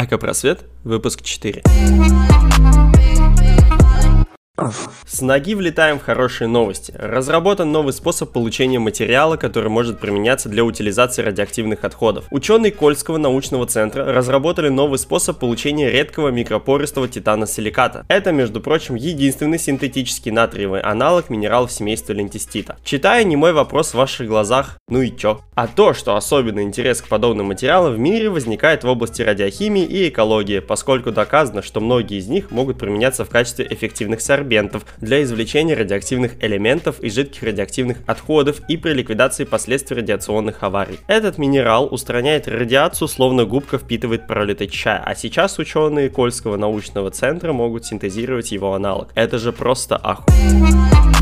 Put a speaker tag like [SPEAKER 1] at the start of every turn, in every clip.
[SPEAKER 1] Экопросвет, выпуск 4. С ноги влетаем в хорошие новости. Разработан новый способ получения материала, который может применяться для утилизации радиоактивных отходов. Ученые Кольского научного центра разработали новый способ получения редкого микропористого титана-силиката. Это, между прочим, единственный синтетический натриевый аналог минералов семейства лентистита. Читая немой вопрос в ваших глазах, ну и чё? А то, что особенный интерес к подобным материалам в мире возникает в области радиохимии и экологии, поскольку доказано, что многие из них могут применяться в качестве эффективных сорбентов сорбентов для извлечения радиоактивных элементов и жидких радиоактивных отходов и при ликвидации последствий радиационных аварий. Этот минерал устраняет радиацию, словно губка впитывает пролитый чай, а сейчас ученые Кольского научного центра могут синтезировать его аналог. Это же просто охуенно.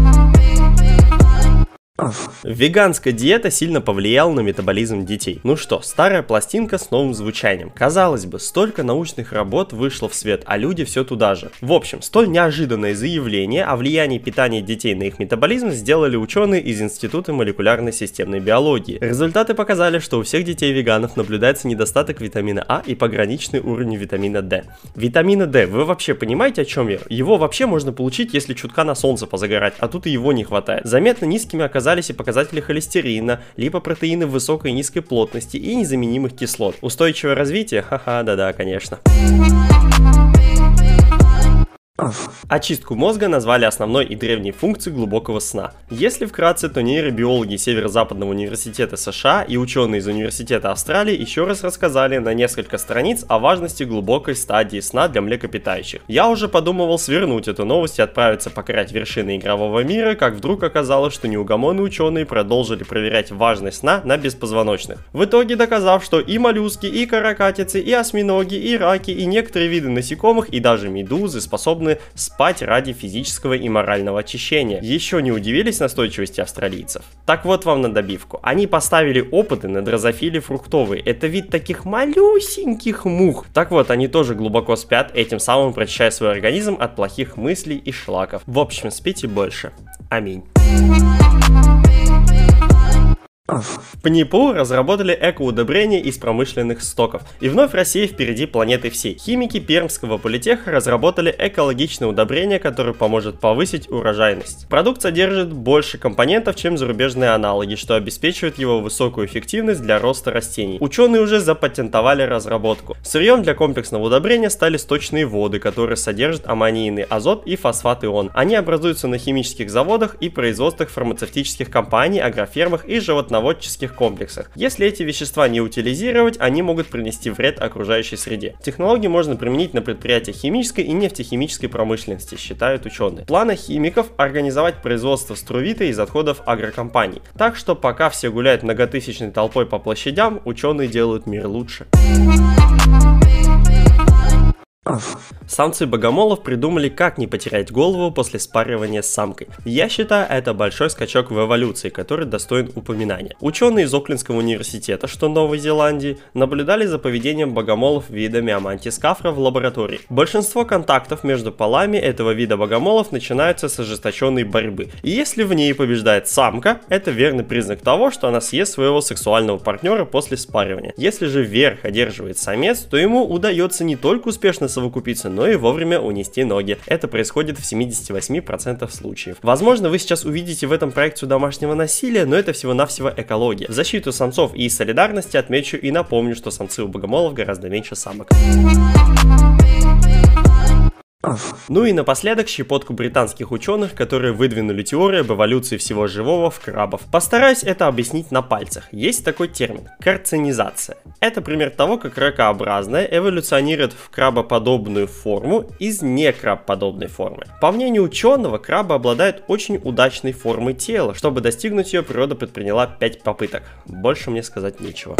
[SPEAKER 1] Веганская диета сильно повлияла на метаболизм детей. Ну что, старая пластинка с новым звучанием. Казалось бы, столько научных работ вышло в свет, а люди все туда же. В общем, столь неожиданное заявление о влиянии питания детей на их метаболизм сделали ученые из Института молекулярной системной биологии. Результаты показали, что у всех детей веганов наблюдается недостаток витамина А и пограничный уровень витамина D. Витамина D, вы вообще понимаете о чем я? Его вообще можно получить, если чутка на солнце позагорать, а тут и его не хватает. Заметно низкими оказались оказались и показатели холестерина, липопротеины высокой и низкой плотности и незаменимых кислот. Устойчивое развитие? Ха-ха, да-да, конечно. Очистку мозга назвали основной и древней функцией глубокого сна. Если вкратце, то нейробиологи Северо-Западного университета США и ученые из Университета Австралии еще раз рассказали на несколько страниц о важности глубокой стадии сна для млекопитающих. Я уже подумывал свернуть эту новость и отправиться покорять вершины игрового мира, как вдруг оказалось, что неугомонные ученые продолжили проверять важность сна на беспозвоночных. В итоге доказав, что и моллюски, и каракатицы, и осьминоги, и раки, и некоторые виды насекомых, и даже медузы способны спать ради физического и морального очищения. Еще не удивились настойчивости австралийцев? Так вот вам на добивку. Они поставили опыты на дрозофиле фруктовые. Это вид таких малюсеньких мух. Так вот, они тоже глубоко спят, этим самым прочищая свой организм от плохих мыслей и шлаков. В общем, спите больше. Аминь. В ПНИПУ разработали экоудобрения из промышленных стоков. И вновь Россия впереди планеты всей. Химики Пермского политеха разработали экологичное удобрение, которое поможет повысить урожайность. Продукт содержит больше компонентов, чем зарубежные аналоги, что обеспечивает его высокую эффективность для роста растений. Ученые уже запатентовали разработку. Сырьем для комплексного удобрения стали сточные воды, которые содержат аммонийный азот и фосфат ион. Они образуются на химических заводах и производствах фармацевтических компаний, агрофермах и животных животноводческих комплексах. Если эти вещества не утилизировать, они могут принести вред окружающей среде. Технологии можно применить на предприятиях химической и нефтехимической промышленности, считают ученые. Планы химиков организовать производство струвита из отходов агрокомпаний. Так что пока все гуляют многотысячной толпой по площадям, ученые делают мир лучше. Самцы богомолов придумали, как не потерять голову после спаривания с самкой. Я считаю, это большой скачок в эволюции, который достоин упоминания. Ученые из Оклендского университета, что Новой Зеландии, наблюдали за поведением богомолов вида миомантискафра в лаборатории. Большинство контактов между полами этого вида богомолов начинаются с ожесточенной борьбы. И если в ней побеждает самка, это верный признак того, что она съест своего сексуального партнера после спаривания. Если же верх одерживает самец, то ему удается не только успешно совокупиться, но и вовремя унести ноги. Это происходит в 78% случаев. Возможно, вы сейчас увидите в этом проекцию домашнего насилия, но это всего-навсего экология. В защиту самцов и солидарности отмечу и напомню, что самцы у богомолов гораздо меньше самок. Ну и напоследок щепотку британских ученых, которые выдвинули теорию об эволюции всего живого в крабов. Постараюсь это объяснить на пальцах. Есть такой термин – карцинизация. Это пример того, как ракообразное эволюционирует в крабоподобную форму из некрабподобной формы. По мнению ученого, крабы обладают очень удачной формой тела. Чтобы достигнуть ее, природа предприняла 5 попыток. Больше мне сказать нечего.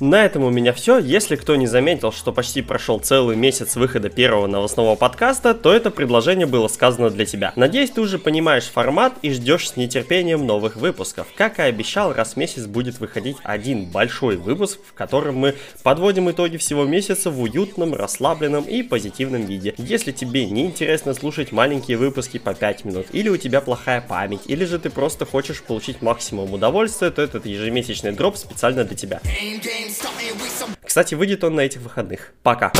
[SPEAKER 1] На этом у меня все. Если кто не заметил, что почти прошел целый месяц выхода первого новостного подкаста, то это предложение было сказано для тебя. Надеюсь, ты уже понимаешь формат и ждешь с нетерпением новых выпусков. Как и обещал, раз в месяц будет выходить один большой выпуск, в котором мы подводим итоги всего месяца в уютном, расслабленном и позитивном виде. Если тебе не интересно слушать маленькие выпуски по 5 минут, или у тебя плохая память, или же ты просто хочешь получить максимум удовольствия, то этот ежемесячный дроп специально для тебя. Кстати, выйдет он на этих выходных. Пока.